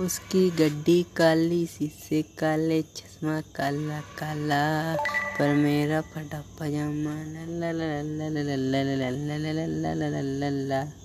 उसकी गड्डी काली शीशे काले चश्मा काला काला पर मेरा फटा पजामा ला ला ला ला ला ला ला ला ला ला ला ला ला ला ला